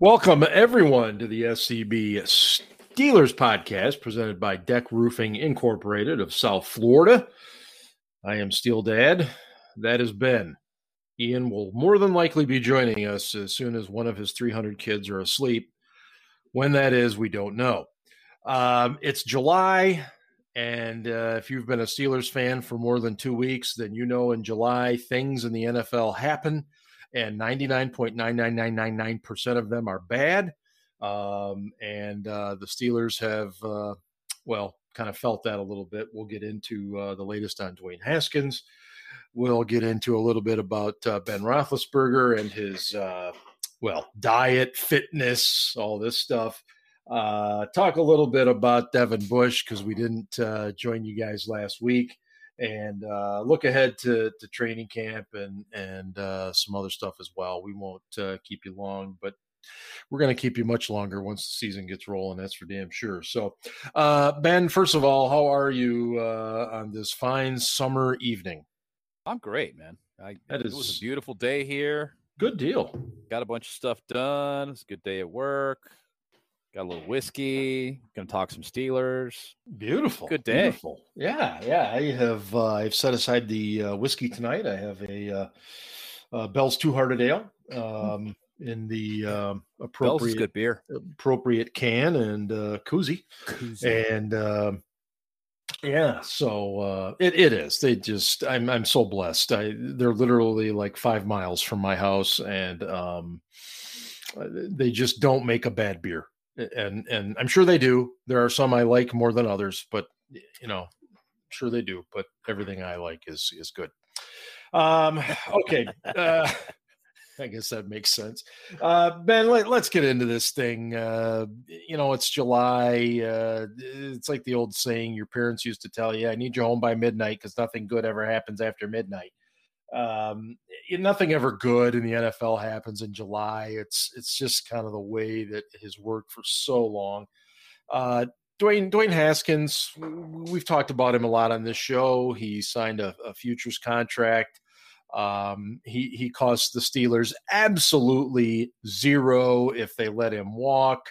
Welcome, everyone, to the SCB Steelers podcast presented by Deck Roofing Incorporated of South Florida. I am Steel Dad. That is Ben. Ian will more than likely be joining us as soon as one of his 300 kids are asleep. When that is, we don't know. Um, it's July, and uh, if you've been a Steelers fan for more than two weeks, then you know in July things in the NFL happen and 99.99999% of them are bad. Um, and uh, the Steelers have, uh, well, kind of felt that a little bit. We'll get into uh, the latest on Dwayne Haskins. We'll get into a little bit about uh, Ben Roethlisberger and his, uh, well, diet, fitness, all this stuff. Uh, talk a little bit about Devin Bush because we didn't join you guys last week and uh, look ahead to, to training camp and and uh, some other stuff as well. We won't uh, keep you long, but we're going to keep you much longer once the season gets rolling. That's for damn sure. So, uh, Ben, first of all, how are you uh, on this fine summer evening? I'm great, man. I, that is, it was a beautiful day here. Good deal. Got a bunch of stuff done. It's a good day at work. Got a little whiskey. Gonna talk some Steelers. Beautiful. Good day. Beautiful. Yeah, yeah. I have uh, I've set aside the uh, whiskey tonight. I have a uh, uh Bell's Two Hearted Ale um, in the um, appropriate good beer, appropriate can and uh, koozie. koozie. and um, yeah. So uh, it it is. They just I'm I'm so blessed. I they're literally like five miles from my house, and um, they just don't make a bad beer and and I'm sure they do. There are some I like more than others, but you know, sure they do. But everything I like is is good. Um, okay. Uh, I guess that makes sense. Uh, ben, let, us get into this thing. Uh, you know, it's July. Uh, it's like the old saying your parents used to tell you, I need you home by midnight because nothing good ever happens after midnight. Um, nothing ever good in the NFL happens in July. It's it's just kind of the way that has worked for so long. Uh, Dwayne Dwayne Haskins, we've talked about him a lot on this show. He signed a, a futures contract. Um, he he cost the Steelers absolutely zero if they let him walk.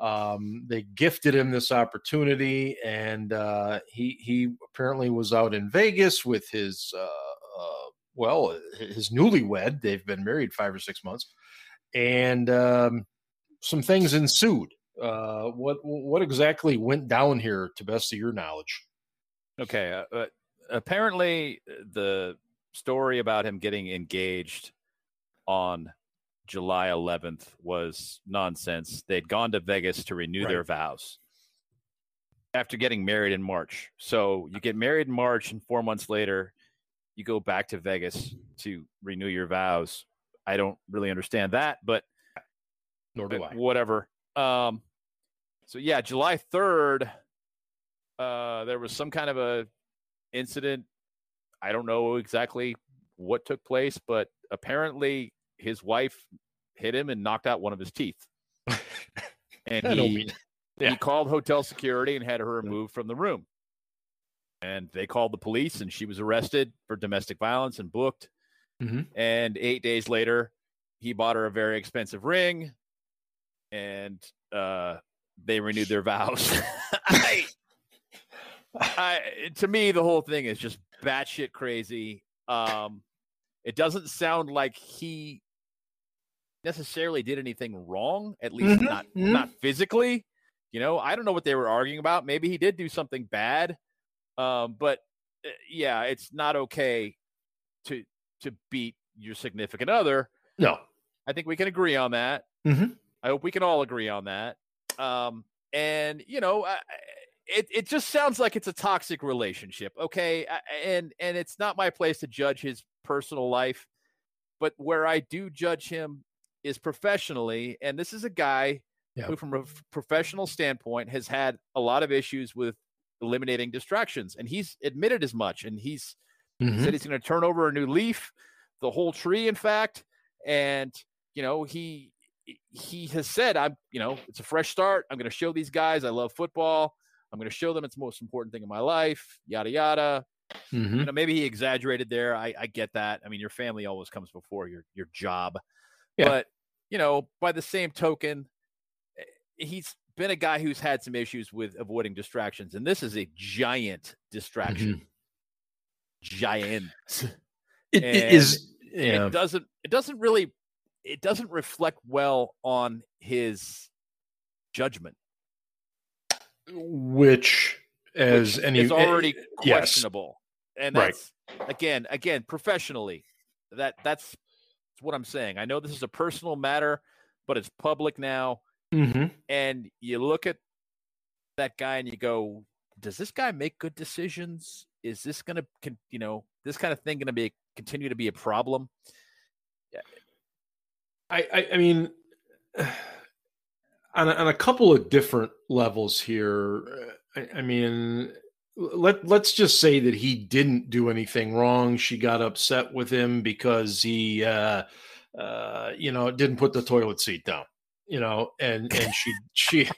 Um, they gifted him this opportunity, and uh, he he apparently was out in Vegas with his uh, uh, well, his newlywed. They've been married five or six months, and um, some things ensued. Uh, what what exactly went down here, to best of your knowledge? Okay, uh, uh apparently the story about him getting engaged on July 11th was nonsense. They'd gone to Vegas to renew right. their vows after getting married in March. So you get married in March, and four months later, you go back to Vegas to renew your vows. I don't really understand that, but nor do I. Whatever. Um, so yeah, July third, uh, there was some kind of a incident. I don't know exactly what took place, but apparently his wife hit him and knocked out one of his teeth. and he, yeah. he called hotel security and had her removed from the room and they called the police and she was arrested for domestic violence and booked mm-hmm. and eight days later he bought her a very expensive ring and uh, they renewed their vows I, I, to me the whole thing is just batshit crazy um, it doesn't sound like he necessarily did anything wrong at least mm-hmm. not mm-hmm. not physically you know i don't know what they were arguing about maybe he did do something bad um, but uh, yeah, it's not okay to to beat your significant other. No, I think we can agree on that. Mm-hmm. I hope we can all agree on that. Um, and you know, it it just sounds like it's a toxic relationship. Okay, and and it's not my place to judge his personal life, but where I do judge him is professionally, and this is a guy yeah. who, from a professional standpoint, has had a lot of issues with eliminating distractions. And he's admitted as much. And he's mm-hmm. said he's going to turn over a new leaf, the whole tree, in fact. And, you know, he he has said, I'm, you know, it's a fresh start. I'm going to show these guys I love football. I'm going to show them it's the most important thing in my life, yada, yada. Mm-hmm. You know, maybe he exaggerated there. I, I get that. I mean, your family always comes before your, your job. Yeah. But you know, by the same token, eh, he's been a guy who's had some issues with avoiding distractions, and this is a giant distraction. Mm-hmm. Giant. It, it is. Yeah. It doesn't. It doesn't really. It doesn't reflect well on his judgment, which as which any is already questionable. Yes. And that's right. again, again, professionally. That that's what I'm saying. I know this is a personal matter, but it's public now. Mm-hmm. And you look at that guy and you go, does this guy make good decisions? Is this going to, you know, this kind of thing going to be continue to be a problem? I, I, I mean, on a, on a couple of different levels here. I, I mean, let let's just say that he didn't do anything wrong. She got upset with him because he, uh, uh, you know, didn't put the toilet seat down. You know, and and she she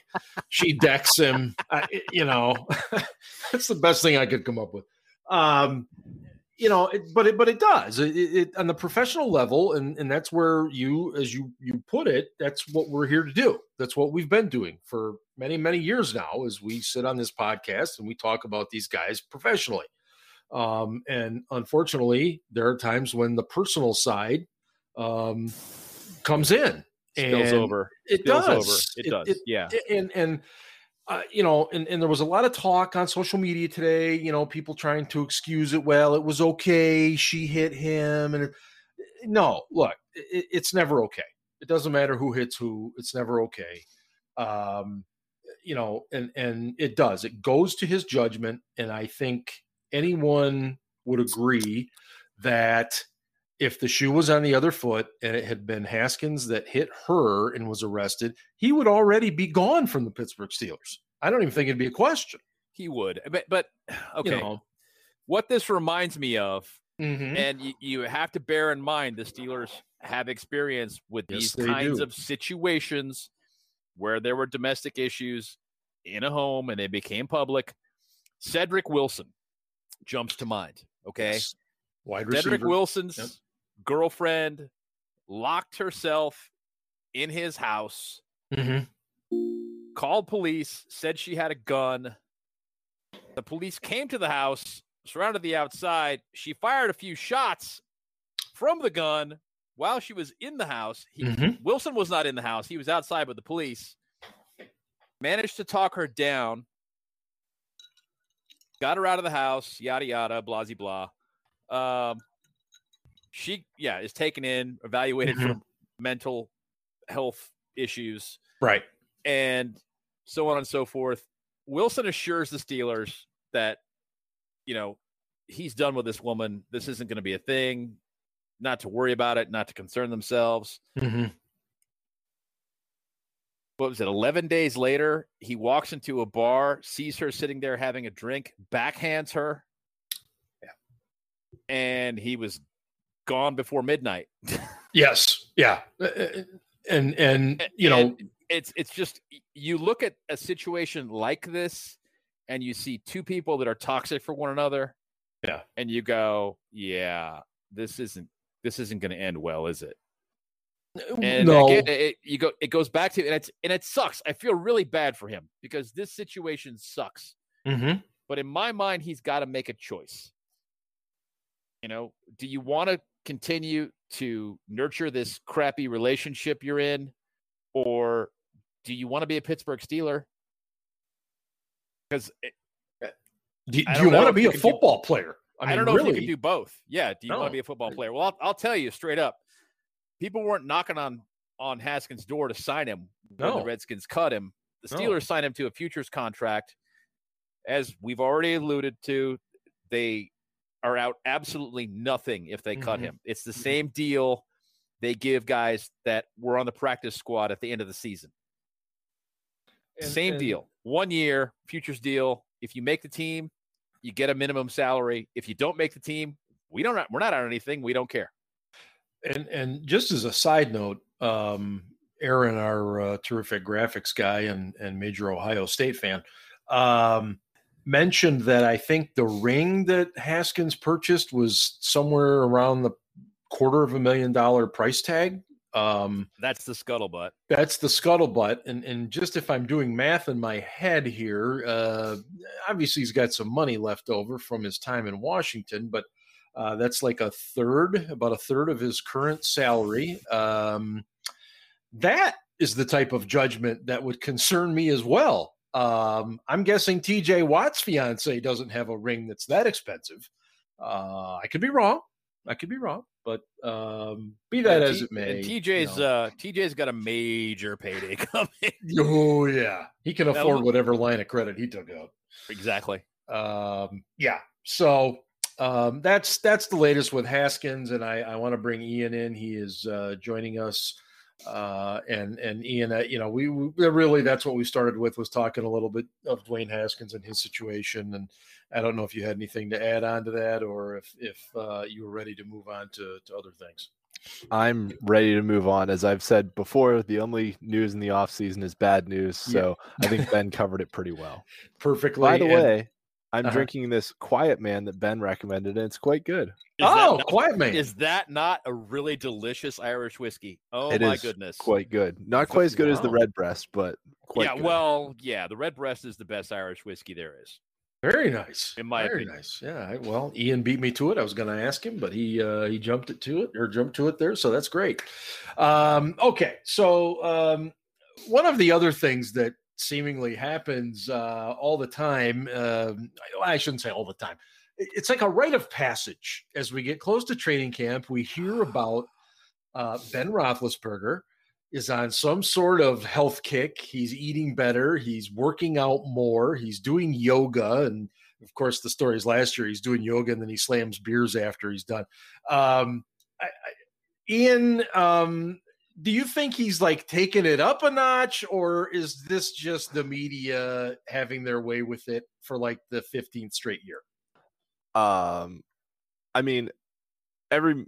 she decks him. I, you know, that's the best thing I could come up with. Um, you know, it, but it but it does it, it, on the professional level, and and that's where you, as you you put it, that's what we're here to do. That's what we've been doing for many many years now. As we sit on this podcast and we talk about these guys professionally, um, and unfortunately, there are times when the personal side um, comes in. Spills over. It Spills does. Over. It, it does. yeah. And and uh, you know, and, and there was a lot of talk on social media today, you know, people trying to excuse it. Well, it was okay. She hit him. And it, no, look, it, it's never okay. It doesn't matter who hits who. It's never okay. Um, you know, and, and it does, it goes to his judgment. And I think anyone would agree that if the shoe was on the other foot and it had been Haskins that hit her and was arrested, he would already be gone from the Pittsburgh Steelers. I don't even think it'd be a question. He would, but but okay. You know, what this reminds me of, mm-hmm. and you, you, have to bear in mind the Steelers have experience with yes, these kinds do. of situations where there were domestic issues in a home and they became public. Cedrick Wilson jumps to mind. Okay. Yes. Wide Cedrick Wilson's yep girlfriend locked herself in his house, mm-hmm. called police, said she had a gun. The police came to the house, surrounded the outside. She fired a few shots from the gun while she was in the house. He, mm-hmm. Wilson was not in the house, he was outside with the police. Managed to talk her down, got her out of the house, yada yada, blah blah. Um, she yeah is taken in evaluated mm-hmm. for mental health issues. Right. And so on and so forth. Wilson assures the steelers that you know he's done with this woman. This isn't going to be a thing. Not to worry about it not to concern themselves. Mm-hmm. what was it? 11 days later he walks into a bar sees her sitting there having a drink backhands her. Yeah. and he was gone before midnight. yes. Yeah. And and you know and it's it's just you look at a situation like this and you see two people that are toxic for one another. Yeah. And you go, yeah, this isn't this isn't going to end well, is it? And no. again, it, you go it goes back to and it's and it sucks. I feel really bad for him because this situation sucks. Mm-hmm. But in my mind, he's got to make a choice. You know, do you want to continue to nurture this crappy relationship you're in, or do you want to be a Pittsburgh Steeler? Because uh, do, do you want to be a football do, player? I, mean, I don't know really? if you can do both. Yeah, do you no. want to be a football player? Well, I'll, I'll, tell you straight up, people weren't knocking on on Haskins' door to sign him when no. the Redskins cut him. The Steelers no. signed him to a futures contract. As we've already alluded to, they are out absolutely nothing if they mm-hmm. cut him. It's the mm-hmm. same deal they give guys that were on the practice squad at the end of the season. And, same and, deal. One year, futures deal. If you make the team, you get a minimum salary. If you don't make the team, we don't we're not on anything. We don't care. And and just as a side note, um, Aaron, our uh, terrific graphics guy and and major Ohio State fan, um, mentioned that I think the ring that Haskins purchased was somewhere around the quarter of a million dollar price tag. Um, that's the scuttlebutt. That's the scuttlebutt. And and just if I'm doing math in my head here, uh, obviously he's got some money left over from his time in Washington, but uh, that's like a third, about a third of his current salary. Um, that is the type of judgment that would concern me as well. Um, I'm guessing TJ Watt's fiance doesn't have a ring that's that expensive. Uh, I could be wrong. I could be wrong, but um, be that yeah, as it may. TJ's you know. uh, TJ's got a major payday coming. oh yeah, he can afford whatever line of credit he took out. Exactly. Um, yeah. So um, that's that's the latest with Haskins, and I, I want to bring Ian in. He is uh, joining us uh, and and Ian, uh, you know, we, we, really that's what we started with was talking a little bit of Dwayne Haskins and his situation, and I don't know if you had anything to add on to that, or if if uh, you were ready to move on to to other things. I'm ready to move on. As I've said before, the only news in the off season is bad news. So yeah. I think Ben covered it pretty well. Perfectly. By the and, way, I'm uh-huh. drinking this Quiet Man that Ben recommended, and it's quite good. Is oh, not, Quiet Man! Is that not a really delicious Irish whiskey? Oh it my goodness, quite good. Not quite as good wow. as the Redbreast, but yeah. Good. Well, yeah, the Redbreast is the best Irish whiskey there is. Very nice. In my Very opinion. nice. Yeah. Well, Ian beat me to it. I was going to ask him, but he uh, he jumped it to it or jumped to it there. So that's great. Um, okay. So um, one of the other things that seemingly happens uh, all the time. Uh, I shouldn't say all the time. It's like a rite of passage as we get close to training camp. We hear about uh, Ben Roethlisberger is on some sort of health kick. He's eating better. He's working out more. He's doing yoga, and of course, the stories last year he's doing yoga and then he slams beers after he's done. Um, I, I, Ian, um, do you think he's like taking it up a notch or is this just the media having their way with it for like the 15th straight year? Um i mean every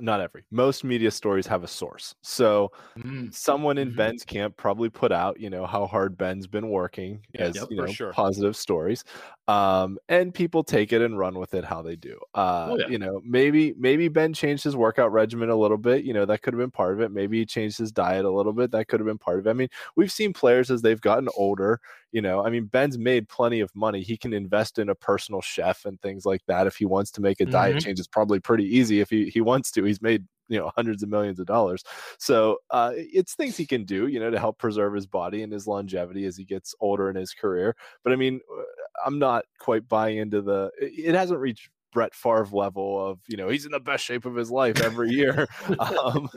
not every most media stories have a source so mm. someone in mm-hmm. ben's camp probably put out you know how hard ben's been working as yep, you know sure. positive stories um and people take it and run with it how they do uh oh, yeah. you know maybe maybe ben changed his workout regimen a little bit you know that could have been part of it maybe he changed his diet a little bit that could have been part of it i mean we've seen players as they've gotten older you know i mean ben's made plenty of money. He can invest in a personal chef and things like that if he wants to make a mm-hmm. diet change. It's probably pretty easy if he, he wants to. He's made you know hundreds of millions of dollars. So uh, it's things he can do you know to help preserve his body and his longevity as he gets older in his career. But i mean uh, i'm not quite buying into the it hasn't reached Brett Favre level of you know he's in the best shape of his life every year, um,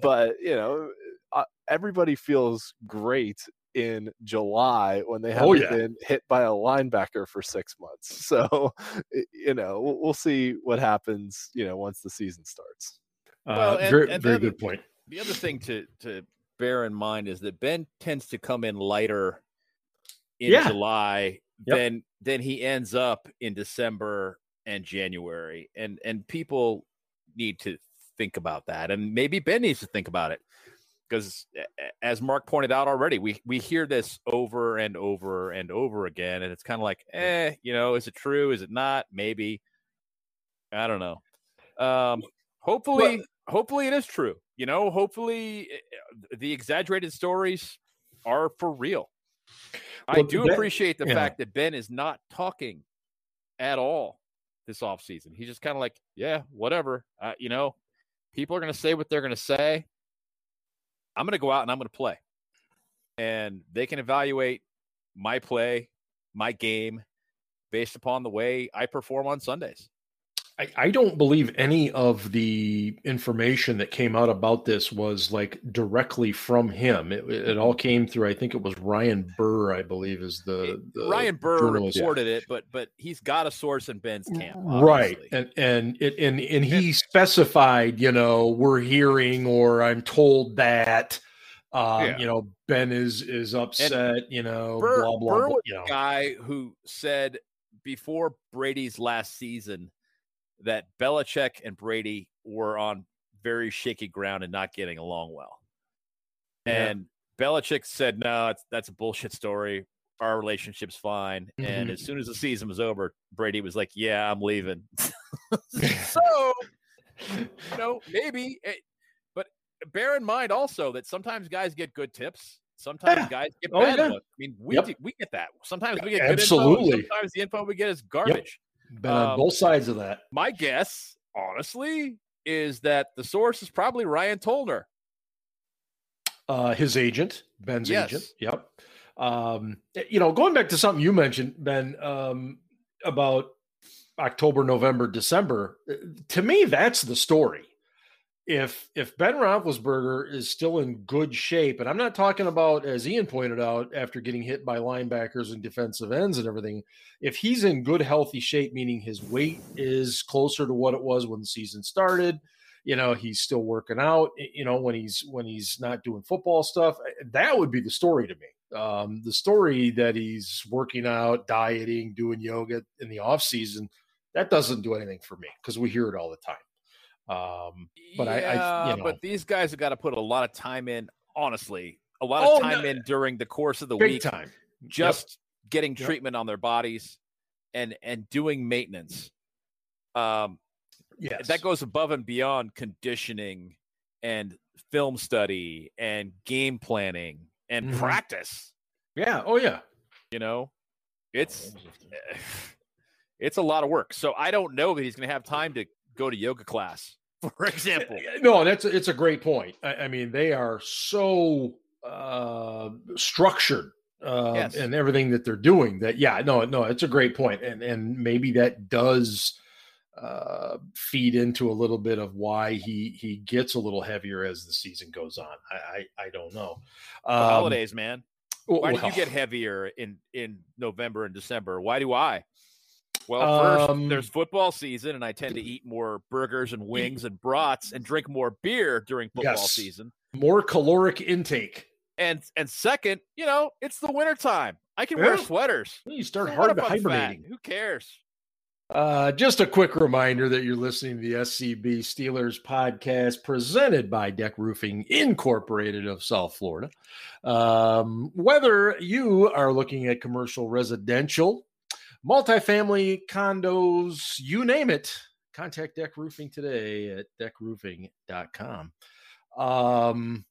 but you know uh, everybody feels great in July when they haven't oh, yeah. been hit by a linebacker for six months. So, you know, we'll, we'll, see what happens, you know, once the season starts. Uh, well, and, very, and very other, good point. The other thing to, to bear in mind is that Ben tends to come in lighter in yeah. July yep. than, than he ends up in December and January. And, and people need to think about that. And maybe Ben needs to think about it because as Mark pointed out already, we we hear this over and over and over again, and it's kind of like, eh, you know, is it true? Is it not? Maybe. I don't know. Um, hopefully, well, hopefully it is true. You know, hopefully eh, the exaggerated stories are for real. I do ben, appreciate the yeah. fact that Ben is not talking at all this offseason. He's just kind of like, yeah, whatever. Uh, you know, people are going to say what they're going to say. I'm going to go out and I'm going to play. And they can evaluate my play, my game based upon the way I perform on Sundays. I, I don't believe any of the information that came out about this was like directly from him. It, it all came through. I think it was Ryan Burr, I believe, is the, the Ryan Burr journalist. reported it, but but he's got a source in Ben's camp, obviously. right? And and it and and he specified, you know, we're hearing or I'm told that. Um, yeah. you know, Ben is is upset, and you know, Burr, blah blah. Burr blah you know. guy who said before Brady's last season that Belichick and Brady were on very shaky ground and not getting along well. Yeah. And Belichick said, "No, that's a bullshit story. Our relationship's fine." Mm-hmm. And as soon as the season was over, Brady was like, "Yeah, I'm leaving." so, you know, maybe, eh, but bear in mind also that sometimes guys get good tips. Sometimes yeah. guys get oh, bad yeah. ones. I mean, we yep. do, we get that. Sometimes we get absolutely. Info, sometimes the info we get is garbage. Been um, on both sides of that. My guess, honestly, is that the source is probably Ryan Tollner. Uh, his agent, Ben's yes. agent. Yep. Um, you know, going back to something you mentioned, Ben, um, about October, November, December. Uh, to me, that's the story. If if Ben Roethlisberger is still in good shape, and I'm not talking about as Ian pointed out after getting hit by linebackers and defensive ends and everything, if he's in good healthy shape, meaning his weight is closer to what it was when the season started, you know he's still working out you know when he's when he's not doing football stuff eh, that would be the story to me. Um, the story that he's working out dieting doing yoga in the off season that doesn't do anything for me because we hear it all the time um, but yeah, I, I you know, but these guys have got to put a lot of time in honestly a lot of oh, time no, in during the course of the week time just yep. getting yep. treatment on their bodies and and doing maintenance um Yes. That goes above and beyond conditioning and film study and game planning and mm-hmm. practice. Yeah. Oh yeah. You know, it's it's a lot of work. So I don't know that he's going to have time to go to yoga class, for example. No, that's it's a great point. I, I mean, they are so uh, structured uh, yes. and everything that they're doing. That yeah, no, no, it's a great point, and and maybe that does uh, feed into a little bit of why he he gets a little heavier as the season goes on. I I, I don't know. Um, holidays, man. Why well, do you get heavier in in November and December? Why do I? Well, first um, there's football season, and I tend to eat more burgers and wings and brats and drink more beer during football yes, season. More caloric intake. And and second, you know, it's the wintertime. I can yeah. wear sweaters. You start so hard hibernating. Fat. Who cares? Uh, just a quick reminder that you're listening to the SCB Steelers podcast presented by Deck Roofing Incorporated of South Florida. Um, whether you are looking at commercial, residential, multifamily, condos, you name it, contact Deck Roofing today at deckroofing.com. Um,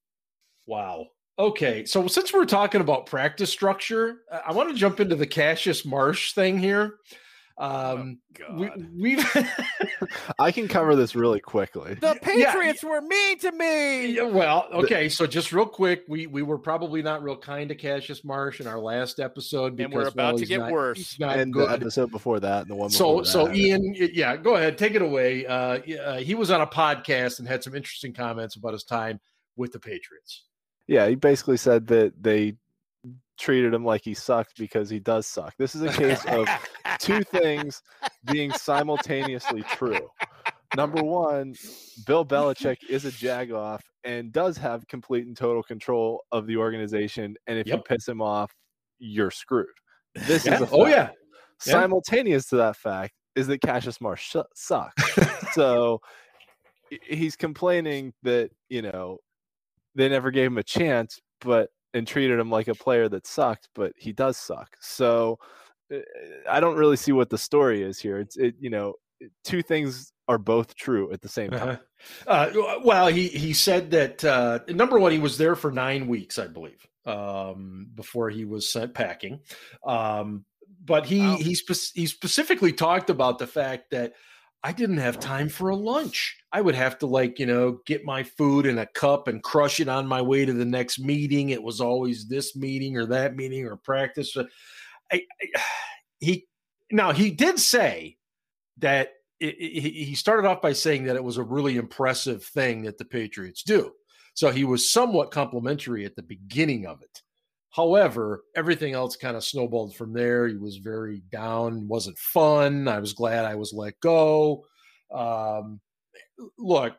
wow. Okay, so since we're talking about practice structure, I want to jump into the Cassius Marsh thing here. Oh, um, oh, we, have I can cover this really quickly. The Patriots yeah. were mean to me. Yeah, well, okay, so just real quick, we we were probably not real kind to Cassius Marsh in our last episode, because, and we're about well, to get not, worse. and good. the episode before that, and the one. So, so that. Ian, yeah, go ahead, take it away. Uh, uh, he was on a podcast and had some interesting comments about his time with the Patriots. Yeah, he basically said that they treated him like he sucked because he does suck. This is a case of two things being simultaneously true. Number one, Bill Belichick is a jagoff and does have complete and total control of the organization. And if yep. you piss him off, you're screwed. This yeah. is a oh yeah. Simultaneous to that fact is that Cassius Marsh sucks. so he's complaining that you know they never gave him a chance, but and treated him like a player that sucked, but he does suck. So eh, I don't really see what the story is here. It's it, you know, two things are both true at the same time. Uh-huh. Uh, well, he he said that uh, number one, he was there for nine weeks, I believe, um, before he was sent packing. Um, but he wow. he, spe- he specifically talked about the fact that I didn't have time for a lunch. I would have to like, you know, get my food in a cup and crush it on my way to the next meeting. It was always this meeting or that meeting or practice. I, I, he now he did say that it, it, he started off by saying that it was a really impressive thing that the Patriots do. So he was somewhat complimentary at the beginning of it. However, everything else kind of snowballed from there. He was very down, wasn't fun. I was glad I was let go. Um, look,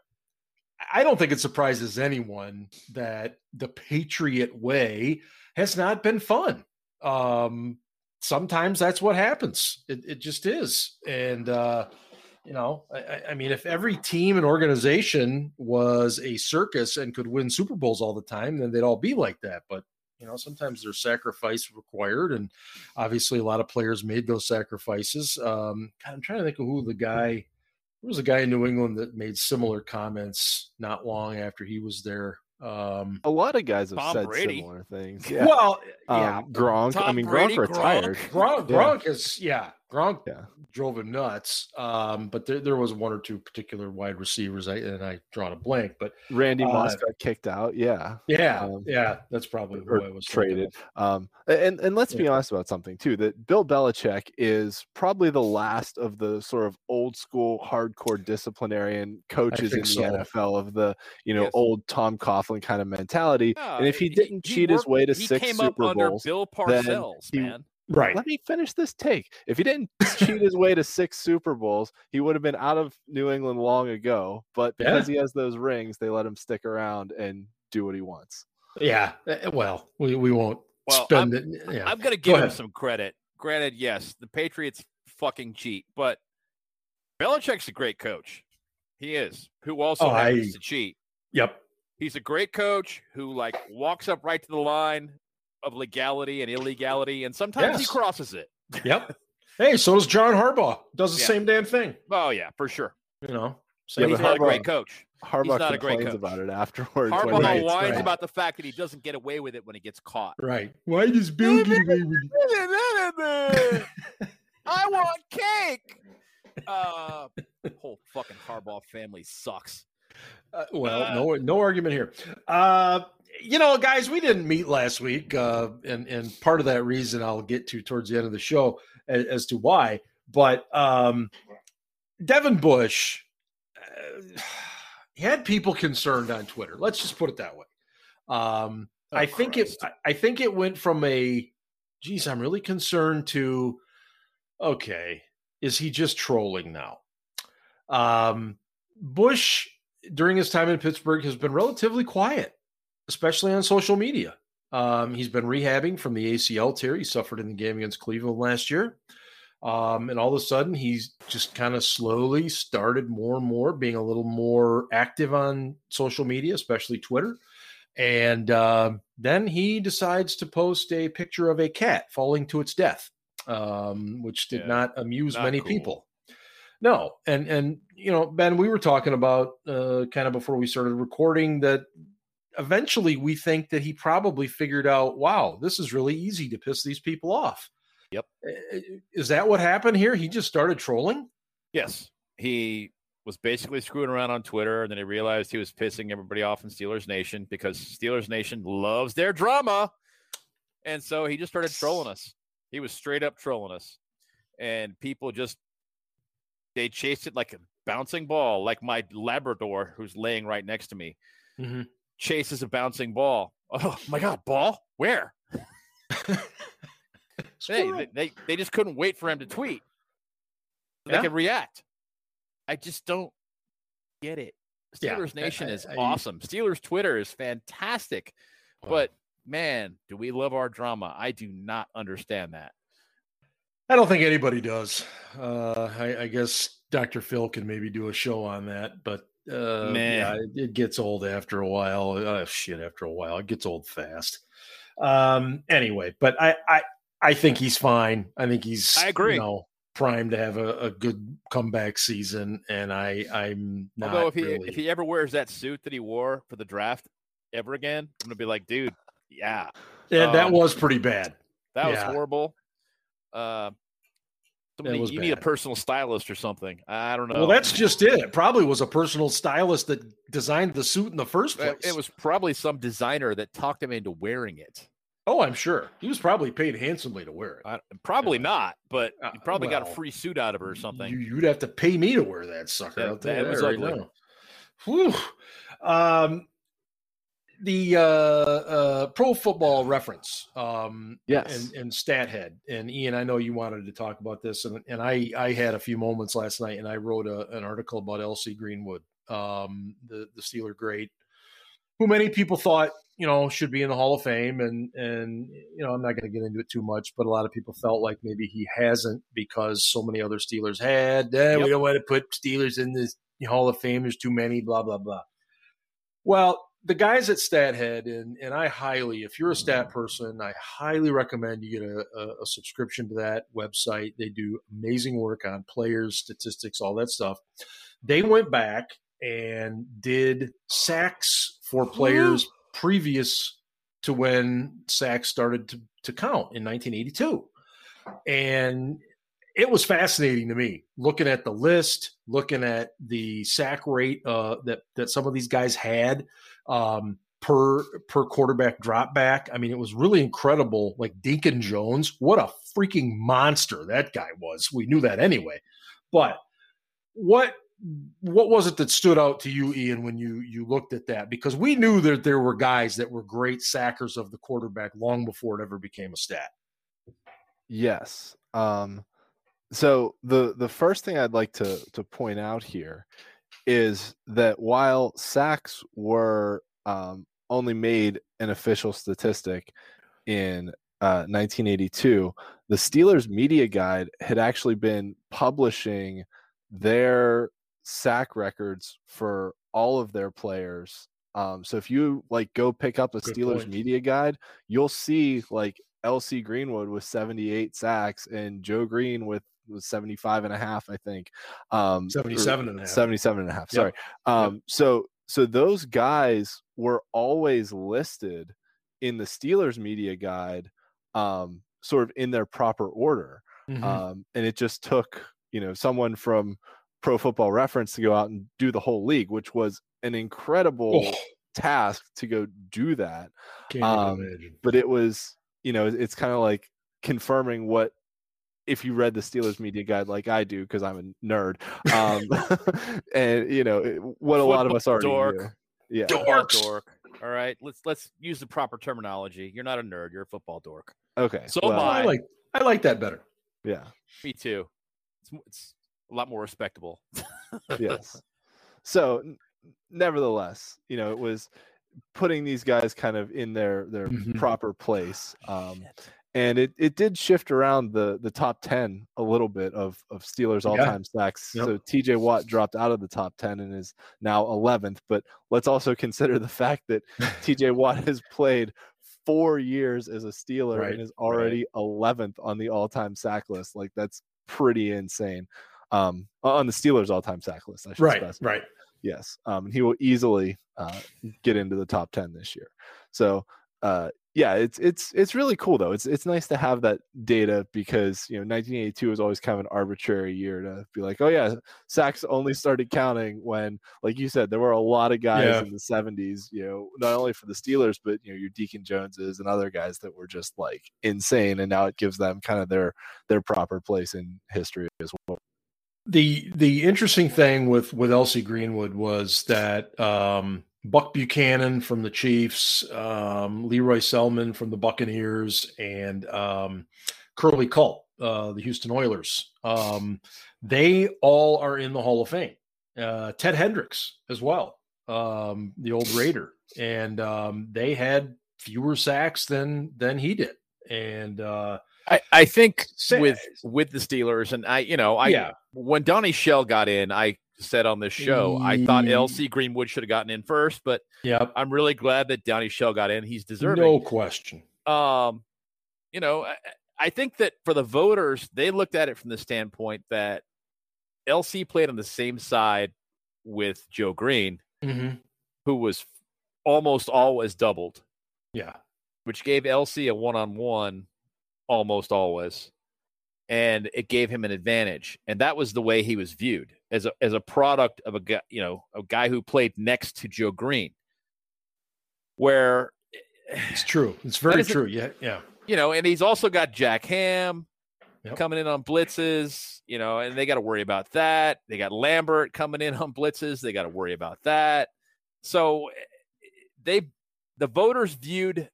I don't think it surprises anyone that the Patriot way has not been fun. Um, sometimes that's what happens. It, it just is. And, uh, you know, I, I, mean, if every team and organization was a circus and could win Super Bowls all the time, then they'd all be like that. But you know sometimes there's sacrifice required and obviously a lot of players made those sacrifices um God, i'm trying to think of who the guy there was a guy in New England that made similar comments not long after he was there. Um, a lot of guys have Tom said Brady. similar things. Yeah. Well, yeah, Um, Gronk. I mean, Brady, Gronk retired. Gronk, Yeah. Gronk is yeah, Gronk Yeah. drove him nuts. Um, but there, there was one or two particular wide receivers, I, and I drawn a blank. But Randy Uh, Moss got kicked out. Yeah. yeah, Um, yeah, that's probably or who I was traded. Um, and and let's be honest about something too. That Bill Belichick is probably the last of the sort of old school hardcore disciplinarian coaches in think the so. NFL of the you know Yes. old Tom Coughlin kind of mentality. Yeah, and if he didn't cheat his worked- way to he six came Super up under Bowls, Bill then Parcells, he- man. Right. let me finish this take. If he didn't cheat his way to six Super Bowls, he would have been out of New England long ago. But Yeah. because he has those rings, they let him stick around and do what he wants. Yeah. eh, Well, we, we won't Well, spend it. Yeah. I'm going to Go give him ahead. some credit. Granted, yes, the Patriots fucking cheat, but Belichick's a great coach. He is, who also Oh, happens I- to cheat. yep. He's a great coach who like walks up right to the line of legality and illegality, and sometimes he crosses it. Yep. hey, so does John Harbaugh. Does the Yeah. same damn thing. Oh yeah, for sure. You know. Yeah, he's but not a great coach. Harbaugh not a great complains coach. about it afterwards. when Harbaugh he Right, gets whines right. about the fact that he doesn't get away with it when he gets caught. Right. Why does Bill get away with it? I want cake. Uh, whole fucking Harbaugh family sucks. Uh, well, no, no argument here. Uh, you know, guys, we didn't meet last week, uh, and and part of that reason I'll get to towards the end of the show as, as to why. But um, Devin Bush, uh, had people concerned on Twitter. Let's just put it that way. Um, Oh, I think it. Christ. I- I think it went from a, geez, I'm really concerned to, okay, is he just trolling now? Um, Bush during his time in Pittsburgh has been relatively quiet, especially on social media. Um, he's been rehabbing from the ACL tear he suffered in the game against Cleveland last year. Um, and all of a sudden, he's just kind of slowly started more and more being a little more active on social media, especially Twitter. And uh, then he decides to post a picture of a cat falling to its death, um, which did Yeah, not amuse not many cool. people. No, and and you know, Ben, we were talking about uh, kind of before we started recording that eventually we think that he probably figured out, wow, this is really easy to piss these people off. Yep. Uh, Is that what happened here? He just started trolling. Yes, he was basically screwing around on Twitter, and then he realized he was pissing everybody off in Steelers Nation because Steelers Nation loves their drama, and so he just started trolling us. He was straight up trolling us, and people just they chased it like a bouncing ball, like my Labrador who's laying right next to me Mhm. Chases a bouncing ball. Oh my god, ball? Where? Hey, they, they they just couldn't wait for him to tweet. So Yeah. They could react. I just don't get it. Yeah, Steelers I- Nation I- is I- awesome. Steelers Twitter is fantastic. Wow. But man, do we love our drama? I do not understand that. I don't think anybody does. Uh, I, I guess Dr. Phil can maybe do a show on that, but uh, Meh. yeah, it, gets old after a while. Uh, shit, after a while, it gets old fast. Um, anyway, but I, I, I think he's fine. I think he's, I agree. You know, primed to have a, a good comeback season, and I, I'm not Although if he really. if he ever wears that suit that he wore for the draft ever again, I'm gonna be like, dude, yeah, yeah, that um, was pretty bad. that was horrible. Uh, somebody, was you need a personal stylist or something. I don't know. Well, that's just it. It probably was a personal stylist that designed the suit in the first place. It it was probably some designer that talked him into wearing it. Oh, I'm sure he was probably paid handsomely to wear it. I, probably Yeah. not, but Uh, you probably got a free suit out of it or something. You, would have to pay me to wear that sucker. That- I'll tell you that was that right ugly. Whew. Um, the uh, uh, Pro Football Reference, um, Yes. and, and Stathead, and Ian, I know you wanted to talk about this, and and I I had a few moments last night, and I wrote a, an article about LC Greenwood, um, the the Steeler great, who many people thought you know should be in the Hall of Fame, and and you know I'm not going to get into it too much, but a lot of people felt like maybe he hasn't because so many other Steelers had. Eh, We don't want to put Steelers in this Hall of Fame. There's too many. Blah blah blah. Well, the guys at StatHead, and and I highly, if you're a stat person, I highly recommend you get a, a, subscription to that website. They do amazing work on players, statistics, all that stuff. they went back and did sacks for players previous to when sacks started to, to count in 1982. And it was fascinating to me looking at the list, looking at the sack rate uh, that that some of these guys had um, per per quarterback drop back. I mean, it was really incredible. Like Deacon Jones, what a freaking monster that guy was. We knew that anyway, but what what was it that stood out to you, Ian, when you you looked at that? Because we knew that there were guys that were great sackers of the quarterback long before it ever became a stat. Yes. Um, so the the first thing I'd like to to point out here is that while sacks were um, only made an official statistic in uh, 1982, the Steelers media guide had actually been publishing their sack records for all of their players. Um, so if you like go pick up a Good Steelers point. media guide, you'll see like LC Greenwood with 78 sacks and Joe Greene with was 75 and a half, I think. Um 77 and a half. 77 and a half. Sorry. Yep. Um yep. so so those guys were always listed in the Steelers media guide um sort of in their proper order. Mm-hmm. Um and it just took, you know, someone from Pro Football Reference to go out and do the whole league, which was an incredible oh. task to go do that. Um, but it was, you know, it's kind of like confirming what if you read the Steelers media guide like I do because I'm a nerd, um, and you know what a lot of us are. Dork. Yeah, Dorks. dork. All right, let's let's use the proper terminology. You're not a nerd. You're a football dork. Okay. So well, I. I like I like that better. Yeah. Me too. It's, it's a lot more respectable. yes. So, nevertheless, you know, it was putting these guys kind of in their their mm-hmm. proper place. Um, and it, it did shift around the the top 10 a little bit of of Steelers all-time yeah. sacks. Yep. So TJ Watt dropped out of the top 10 and is now 11th, but let's also consider the fact that TJ Watt has played 4 years as a Steeler right. and is already right. 11th on the all-time sack list. Like that's pretty insane um, on the Steelers all-time sack list. I should right, specify. right. Yes, um, he will easily uh, get into the top ten this year. So uh, yeah, it's it's it's really cool though. It's it's nice to have that data because you know 1982 was always kind of an arbitrary year to be like, oh yeah, sacks only started counting when, like you said, there were a lot of guys yeah. in the 70s. You know, not only for the Steelers, but you know your Deacon Joneses and other guys that were just like insane, and now it gives them kind of their their proper place in history as well the the interesting thing with with LC Greenwood was that um, Buck Buchanan from the Chiefs, um, Lee Selmon from the Buccaneers, and um, Curley Culp, uh, the Houston Oilers, um, they all are in the Hall of Fame. Uh, Ted Hendricks as well, um, the old Raider, and um, they had fewer sacks than than he did, and uh, I, I think with with the Steelers, and I, you know, I yeah. When Donnie Shell got in, I said on this show, I thought LC Greenwood should have gotten in first, but yeah, I'm really glad that Donnie Shell got in. He's deserving, no question. Um, you know, I, I think that for the voters, they looked at it from the standpoint that LC played on the same side with Joe Greene, mm-hmm. who was almost always doubled. Yeah, which gave LC a one-on-one almost always and it gave him an advantage. And that was the way he was viewed as a as a product of a guy you know a guy who played next to Joe Greene, where it's true. It's very true. Yeah yeah. You know and he's also got Jack Ham yep. coming in on blitzes you know and they got to worry about that. They got Lambert coming in on blitzes. They got to worry about that. So they the voters viewed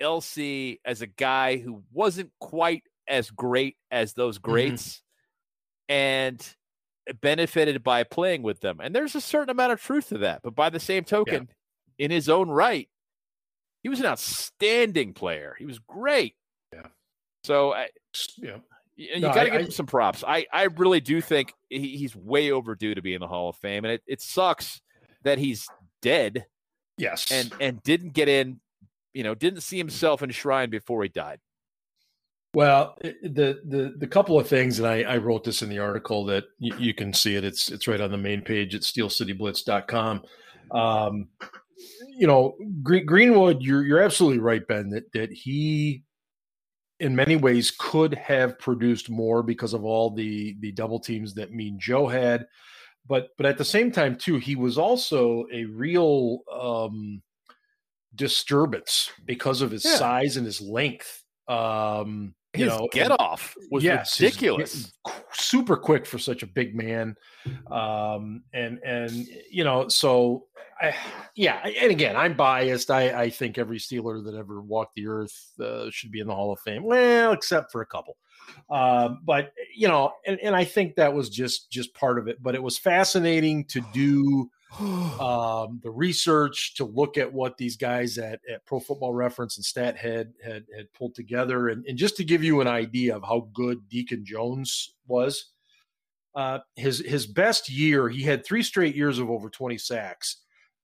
LC as a guy who wasn't quite as great as those mm-hmm. greats mm-hmm. and benefited by playing with them. And there's a certain amount of truth to that. But by the same token, yeah. in his own right, he was an outstanding player. He was great. Yeah. So, I, yeah. You no, got to give I, him some props. I, I really do think he, he's way overdue to be in the Hall of Fame. And it, it sucks that he's dead. Yes. And and didn't get in you know, didn't see himself enshrined before he died. Well, the the the couple of things, and I, I wrote this in the article that you, you, can see it. It's it's right on the main page at steelcityblitz.com. Um, you know, Greenwood, you're you're absolutely right, Ben. That that he, in many ways, could have produced more because of all the the double teams that Mean Joe had, but but at the same time too, he was also a real um, disturbance because of his yeah. size and his length. Um, his know, get off was yes, ridiculous. Super quick for such a big man. Um, and and you know, so I, yeah, and again, I'm biased. I, I think every Steeler that ever walked the earth uh, should be in the Hall of Fame. Well, except for a couple. Um, but you know, and, and I think that was just just part of it. But it was fascinating to do um, the research to look at what these guys at, at Pro Football Reference and Stathead had, had pulled together, and, and just to give you an idea of how good Deacon Jones was. Uh, his his best year, he had three straight years of over 20 sacks.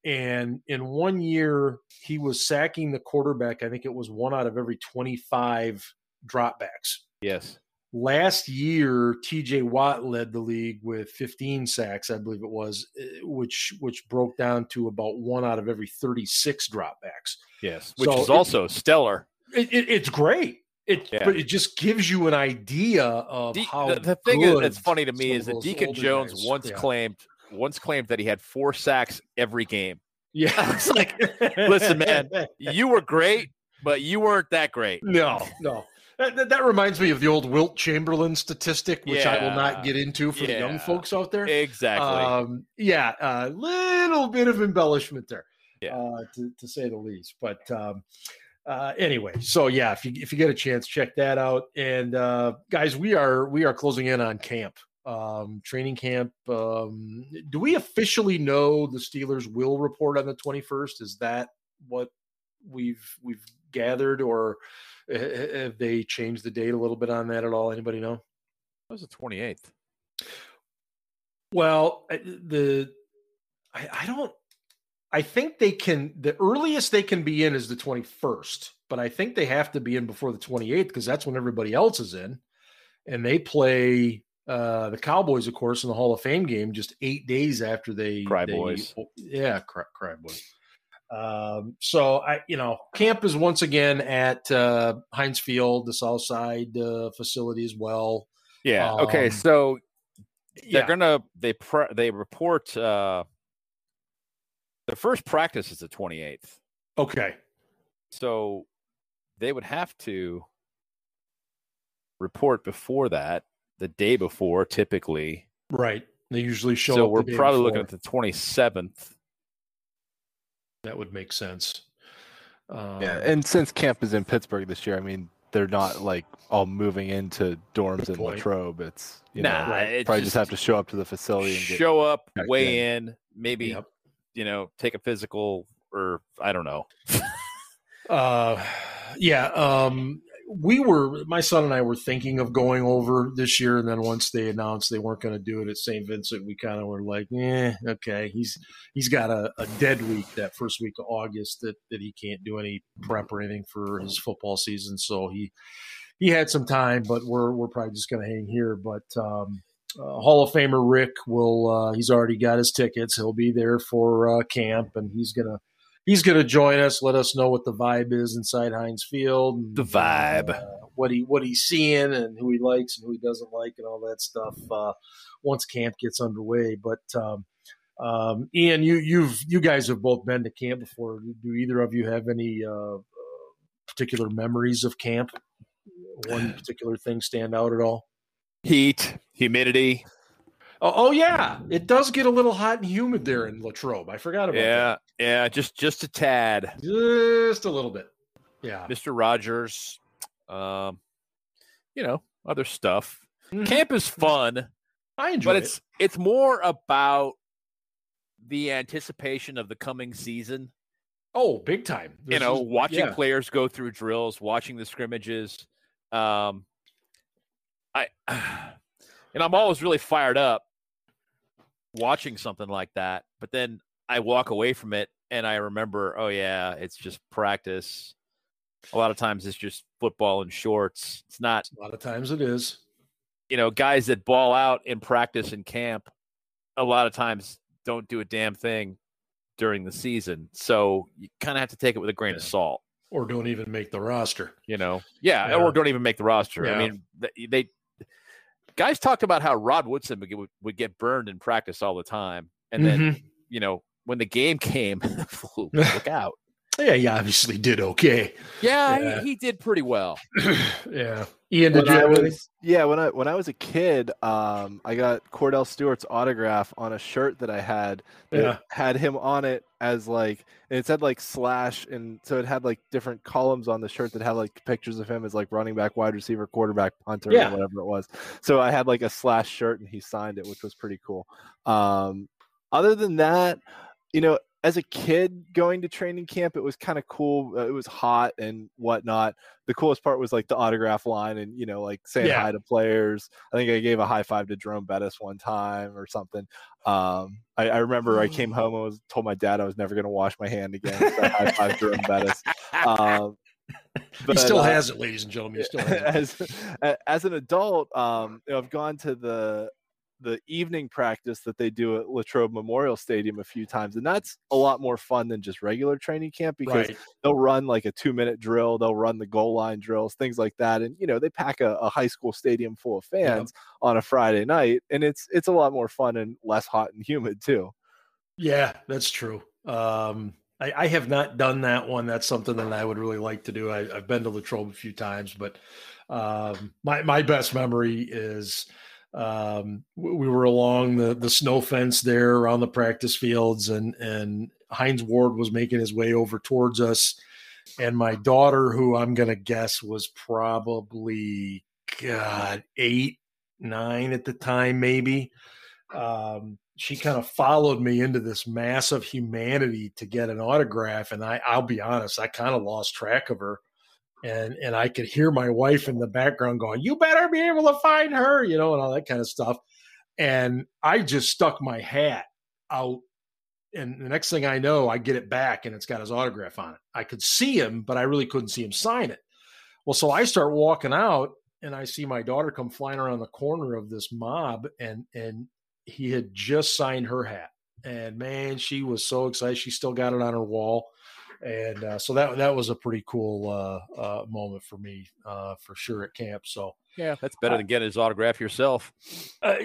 And in one year, he was sacking the quarterback. I think it was one out of every 25 dropbacks. Yes. Last year, TJ Watt led the league with 15 sacks, I believe it was, eh, which which broke down to about one out of every 36 dropbacks. Yes, which so is also it, stellar. It, it, it's great. It, yeah. but it just gives you an idea of De- how the, the thing that's funny to me is that Deacon Jones guys, once yeah. claimed once claimed that he had four sacks every game. Yeah, it's like, listen, man, you were great, but you weren't that great. No, no. That, that, reminds me of the old Wilt Chamberlain statistic, which yeah. I will not get into for yeah. the young folks out there. Exactly. Um, yeah, a little bit of embellishment there, yeah. uh, to, to, say the least. But um, uh, anyway, so yeah, if you if you get a chance, check that out. And uh, guys, we are we are closing in on camp, um, training camp. Um, do we officially know the Steelers will report on the twenty first? Is that what we've we've gathered, or have they changed the date a little bit on that at all? Anybody know? That was the 28th. Well, the I, I don't. I think they can. The earliest they can be in is the 21st, but I think they have to be in before the 28th because that's when everybody else is in, and they play uh, the Cowboys, of course, in the Hall of Fame game just eight days after they cry they, boys. Yeah, cry, cry boys. Um, so I, you know, camp is once again at uh, Heinz Field, the South Side uh, facility as well. Yeah. Um, okay. So they're yeah. gonna they pre- they report uh, the first practice is the twenty eighth. Okay. So they would have to report before that, the day before, typically. Right. They usually show. So we're probably before. looking at the twenty seventh that would make sense. Um, yeah, and since camp is in Pittsburgh this year, I mean, they're not like all moving into dorms in. Latrobe. It's you nah, know, it's probably just, just, have to show up to the facility and show up, weigh in, in maybe yep. you know, take a physical or I don't know. uh, yeah. Um, we were my son and I were thinking of going over this year, and then once they announced they weren't going to do it at St. Vincent, we kind of were like, "Yeah, okay." He's he's got a, a, dead week that first week of August that that he can't do any prep or anything for his football season, so he he had some time, but we're we're probably just going to hang here. But um, uh, Hall of Famer Rick will uh, he's already got his tickets. He'll be there for uh, camp, and he's gonna he's going to join us. Let us know what the vibe is inside Heinz Field. And, the vibe, uh, what he what he's seeing, and who he likes and who he doesn't like, and all that stuff. Uh, once camp gets underway, but. Um, um, Ian, you you've you guys have both been to camp before. Do either of you have any uh, particular memories of camp? One particular thing stand out at all? Heat, humidity, Oh, oh, yeah, it does get a little hot and humid there in Latrobe. I forgot about yeah, that. Yeah, yeah. just just a tad, just a little bit. Yeah, Mister Rogers, um, you know, other stuff. Mm-hmm. Camp is fun. I enjoy, it. but it's it. it's more about the anticipation of the coming season. Oh, big time! This you know, is, watching yeah. players go through drills, watching the scrimmages. Um, I and I'm always really fired up watching something like that. But then I walk away from it and I remember, oh yeah, it's just practice. A lot of times it's just football and shorts. It's not. A lot of times it is. You know, guys that ball out in practice and camp, a lot of times don't do a damn thing during the season. So you kind of have to take it with a grain yeah. of salt. Or don't even make the roster. You know, yeah, yeah. or don't even make the roster. Yeah. I mean, they, they guys talked about how Rod Woodson would, would get burned in practice all the time, and then mm-hmm. you know when the game came, look out. Yeah, he obviously did okay. Yeah, yeah. He, he, did pretty well. yeah. Ian, did when you was, Yeah, when I when I was a kid, um, I got Kordell Stewart's autograph on a shirt that I had that yeah. had him on it as like and it said like slash and so it had like different columns on the shirt that had like pictures of him as like running back, wide receiver, quarterback, punter, yeah. or whatever it was. So I had like a slash shirt and he signed it, which was pretty cool. Um, other than that, you know, as a kid going to training camp, it was kind of cool. Uh, it was hot and whatnot. The coolest part was like the autograph line and you know like saying yeah. hi to players. I think I gave a high five to Jerome Bettis one time or something. Um, I, I, remember I came home and was told my dad I was never going to wash my hand again. So I high five Jerome Bettis. Um, but, he still uh, has it, ladies and gentlemen. He still has as, as an adult, um, you know, I've gone to the the evening practice that they do at Latrobe Memorial Stadium a few times, and that's a lot more fun than just regular training camp because right. they'll run like a two minute drill, they'll run the goal line drills, things like that, and you know they pack a, a high school stadium full of fans yeah. on a Friday night, and it's it's a lot more fun and less hot and humid too. Yeah, that's true. Um, I, I, have not done that one. That's something that I would really like to do. I, have been to Latrobe a few times, but um, my my best memory is um, we were along the the snow fence there around the practice fields, and and Hines Ward was making his way over towards us, and my daughter, who I'm gonna guess was probably God eight nine at the time, maybe. Um, she kind of followed me into this mass of humanity to get an autograph, and I, I'll be honest, I kind of lost track of her and and I could hear my wife in the background going, "You better be able to find her," you know, and all that kind of stuff. And I just stuck my hat out, and the next thing I know, I get it back, and it's got his autograph on it. I could see him, but I really couldn't see him sign it. Well, so I start walking out, and I see my daughter come flying around the corner of this mob, and and he had just signed her hat, and man, she was so excited. She still got it on her wall and uh, so that that was a pretty cool uh, uh, moment for me uh, for sure at camp. So yeah, that's better than getting his autograph yourself. Uh,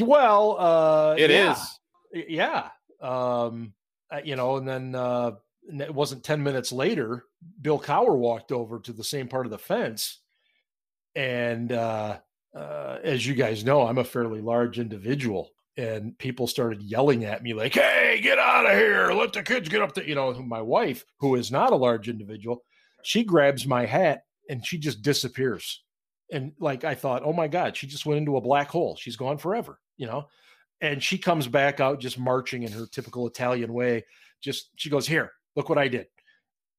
well, uh, it yeah. is. yeah. Um, you know, and then it wasn't ten minutes later. Bill Cowher walked over to the same part of the fence, and as you guys know, I'm a fairly large individual, and people started yelling at me like hey get out of here. Let the kids get up there you know my wife who is not a large individual she grabs my hat and she just disappears. And like i thought oh my god she just went into a black hole. She's gone forever you know? And she comes back out just marching in her typical italian way. Just she goes here look what i did.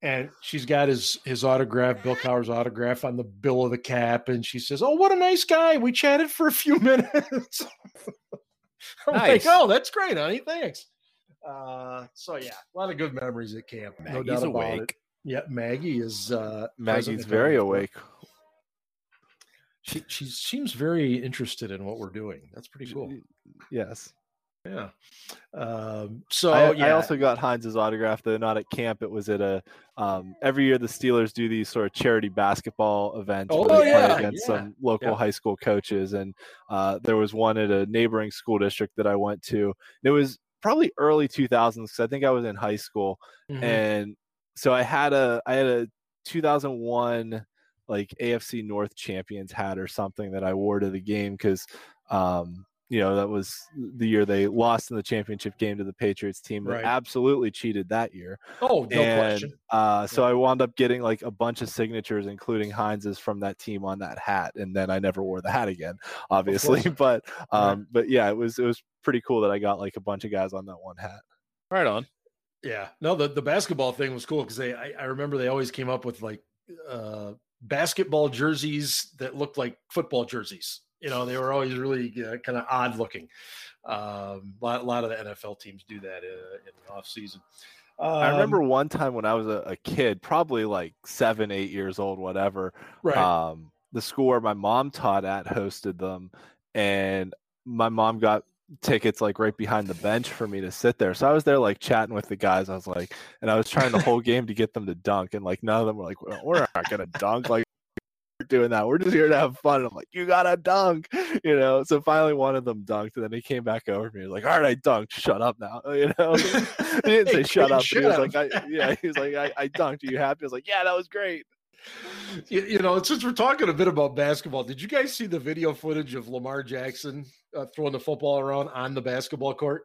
And she's got his his autograph, Bill Cowher's autograph on the bill of the cap, and she says, "Oh, what a nice guy! We chatted for a few minutes." I'm nice. like, oh, that's great, honey. Thanks. Uh, so yeah, a lot of good memories at camp. Maggie's no doubt awake. about it. Yeah, Maggie is. Uh, Maggie's very awake. She she seems very interested in what we're doing. That's pretty cool. Yes. Yeah. Um, so I, yeah. I, also got Hines's autograph though, not at camp. It was at a um, every year the Steelers do these sort of charity basketball events oh, where they yeah, play against yeah. some local high school coaches, and uh, there was one at a neighboring school district that I went to. It was probably early 2000s because I think I was in high school, mm-hmm. and so I had a I had a 2001 like AFC North champions hat or something that I wore to the game because um, you know that was the year they lost in the championship game to the Patriots team that right. absolutely cheated that year. Oh, no and, question. Uh, so yeah. I wound up getting like a bunch of signatures, including Hines's from that team on that hat, and then I never wore the hat again, obviously. But um, right. but yeah, it was it was pretty cool that I got like a bunch of guys on that one hat. Right on. Yeah, no, the the basketball thing was cool because they I, I remember they always came up with like uh basketball jerseys that looked like football jerseys you know, they were always really uh, kind of odd looking. Um, a lot, a lot, of the NFL teams do that uh, in the off season. Um, I remember one time when I was a, a, kid, probably like seven, eight years old, whatever. Right. Um, the school where my mom taught at hosted them, and my mom got tickets like right behind the bench for me to sit there. So I was there like chatting with the guys. I was like, and I was trying the whole game to get them to dunk, and like none of them were like, well, "We're not gonna dunk." Like doing that. We're just here to have fun. I'm like, you gotta dunk, you know. So finally, one of them dunked, and then he came back over to me. He was like, all right, I dunked. Shut up now, you know. he didn't say shut up. Shut he was up. like, I, yeah, he was like, I, I dunked. Are you happy? I was like, yeah, that was great. You, you, know, since we're talking a bit about basketball, did you guys see the video footage of Lamar Jackson uh, throwing the football around on the basketball court?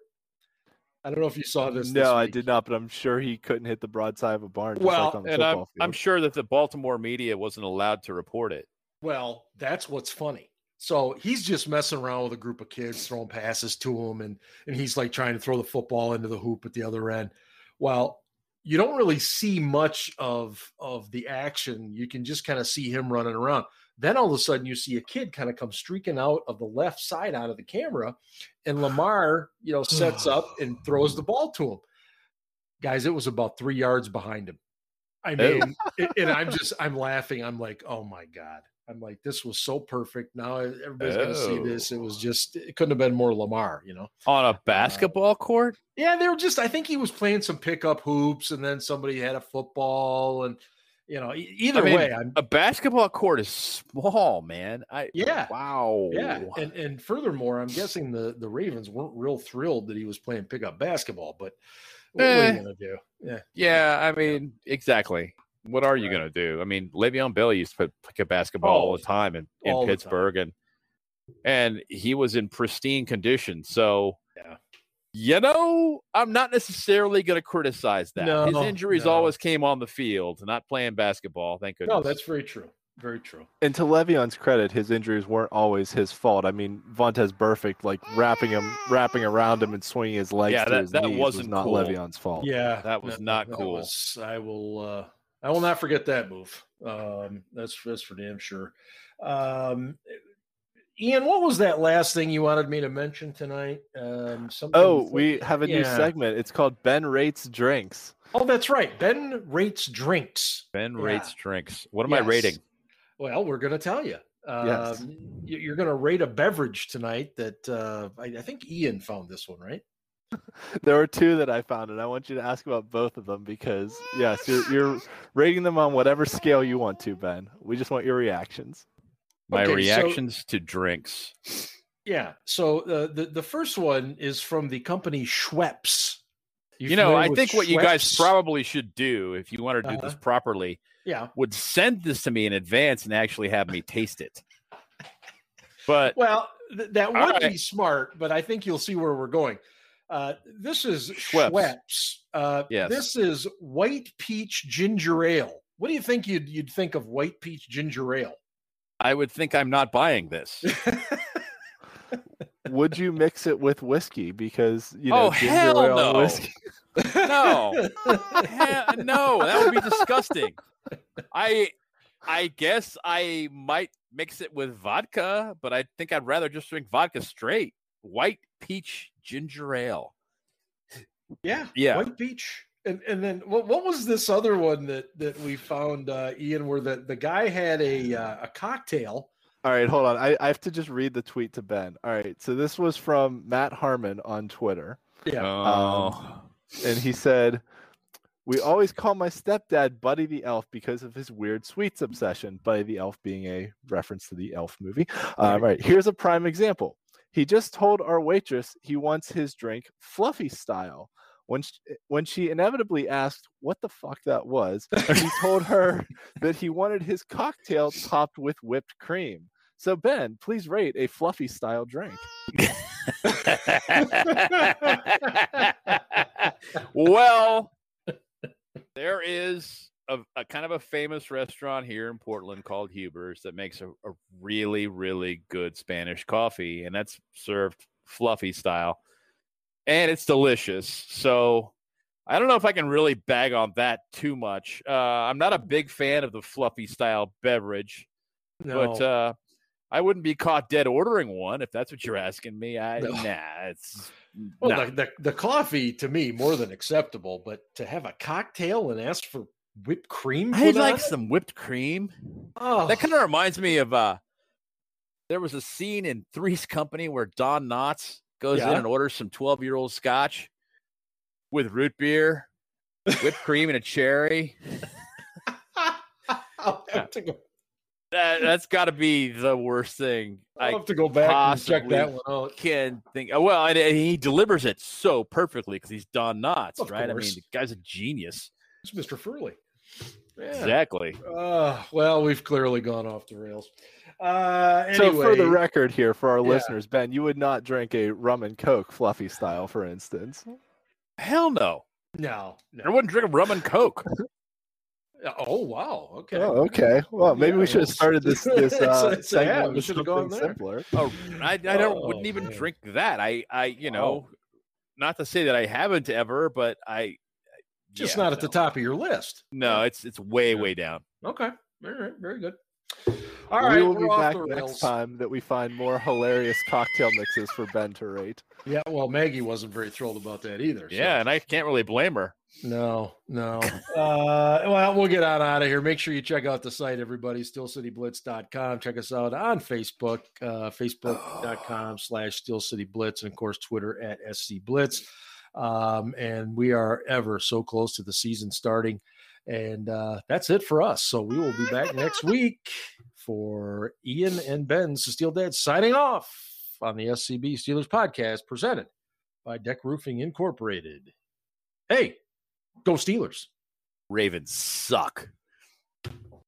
I don't know if you saw this. No, this I did not, but I'm sure he couldn't hit the broadside of a barn. Well, like and I'm, I'm sure that the Baltimore media wasn't allowed to report it. Well, that's what's funny. So he's just messing around with a group of kids, throwing passes to him, and and he's like trying to throw the football into the hoop at the other end. Well, you don't really see much of of the action. You can just kind of see him running around. Then all of a sudden, you see a kid kind of come streaking out of the left side out of the camera, and Lamar, you know, sets up and throws the ball to him. Guys, it was about three yards behind him. I mean, and I'm just I'm laughing. I'm like, oh my god. I'm like, this was so perfect. Now everybody's oh. going to see this. It was just, it couldn't have been more Lamar, you know, on a uh, basketball uh, court. Yeah, they were just. I think he was playing some pickup hoops, and then somebody had a football, and you know, either I mean, way, I'm, a basketball court is small, man. I yeah, wow, yeah, and and furthermore, I'm guessing the the Ravens weren't real thrilled that he was playing pickup basketball, but what, eh, what are you gonna do? Yeah, yeah. I mean, exactly what are you right. to do? I mean, Le'Veon Bell used to pick a basketball all, all the time in, in Pittsburgh, and and he was in pristine condition. So. You know, I'm not necessarily going to criticize that. No, His injuries no. always came on the field, not playing basketball. Thank goodness. No, that's very true. Very true. And to Le'Veon's credit, his injuries weren't always his fault. I mean, Vontaze Burfict, like wrapping him, wrapping around him, and swinging his legs yeah, to that, his that knees wasn't was not cool. Le'Veon's fault. Yeah, that was that, not that cool. Was, I will. uh I will not forget that move. Um, that's that's for damn sure. Um, Ian, what was that last thing you wanted me to mention tonight? Um, oh, we have a yeah. new segment. It's called Ben Rates Drinks. Oh, that's right. Ben rates drinks. Ben yeah. rates drinks. What am yes. I rating? Well, we're going to tell you. yes. Um, you're going to rate a beverage tonight that uh, I, I think Ian found this one, right? there were two that I found, and I want you to ask about both of them because yes, you're, you're rating them on whatever scale you want to, Ben. We just want your reactions. My okay, reactions so, to drinks. Yeah. So uh, the the first one is from the company Schweppes. You, you know, I think Schweppes? what you guys probably should do if you want to do uh-huh. this properly, yeah, would send this to me in advance and actually have me taste it. But well, th- that would right. be smart. But I think you'll see where we're going. Uh, this is Schweppes. Schweppes. Uh, yes. This is white peach ginger ale. What do you think you'd you'd think of white peach ginger ale? I would think I'm not buying this. would you mix it with whiskey? Because you know, oh hell no, whiskey. no, hell, no, that would be disgusting. I I guess I might mix it with vodka, but I think I'd rather just drink vodka straight. White peach ginger ale. Yeah, yeah, white peach. And and then what what was this other one that that we found, uh, Ian, where the the guy had a uh, a cocktail. All right, hold on. I, I have to just read the tweet to Ben. All right, so this was from Matt Harmon on Twitter. Yeah. Oh. Um, and he said, We always call my stepdad Buddy the Elf because of his weird sweets obsession. Buddy the Elf being a reference to the elf movie. Uh, right. Here's a prime example. He just told our waitress he wants his drink fluffy style. When she, eh, when she inevitably asked what the fuck that was, he told her that he wanted his cocktail topped with whipped cream. So Ben, please rate a fluffy style drink. well, there is a, a, kind of a famous restaurant here in Portland called Huber's that makes a, a really, really good Spanish coffee, and that's served fluffy style, and it's delicious. So I don't know if I can really bag on that too much. Uh, I'm not a big fan of the fluffy style beverage, no. but uh, I wouldn't be caught dead ordering one if that's what you're asking me. I No. nah, it's Well, nah. the, the the coffee to me more than acceptable, but to have a cocktail and ask for whipped cream, I'd like some whipped cream. Oh, That kind of reminds me of uh there was a scene in Three's Company where Don Knotts goes in and orders some 12 year old scotch with root beer, whipped cream, and a cherry. I'll have to go. That, that's got to be the worst thing I'll have to go back and check that one out. can think. oh, Well, and, and he delivers it so perfectly because he's Don Knotts, Of right? I mean, the guy's a genius. It's Mr. Furley. Yeah. Exactly. Uh, well, we've clearly gone off the rails. Uh, anyway, So for the record here, for our Yeah. listeners, Ben, you would not drink a rum and coke fluffy style, for instance. Hell no. no, I wouldn't drink a rum and coke. Oh wow. Okay. Oh, okay. Well, maybe Yeah, we should have started this this uh, it's- yeah, segment we with should have gone there. simpler. Oh, I, I don't wouldn't Oh, even man. drink that. I, I, you know, not to say that I haven't ever, but I Just yeah, not at the top of your list. No, it's it's way Yeah. way down. Okay. All right. Very good. All we will be back next time that we find more hilarious cocktail mixes for Ben to rate. Yeah. Well, Maggie wasn't very thrilled about that either. so- Yeah, and I can't really blame her. No, no. uh, well, we'll get on out of here. Make sure you check out the site, everybody, steelcityblitz.com. Check us out on Facebook, uh, facebook.com slash stillcityblitz, and of course, Twitter at scblitz. Um, and we are ever so close to the season starting. And uh, that's it for us. So we will be back next week for Ian and Ben's Steel Dead signing off on the SCB Steelers podcast presented by Deck Roofing Incorporated. Hey, go Steelers. Ravens suck.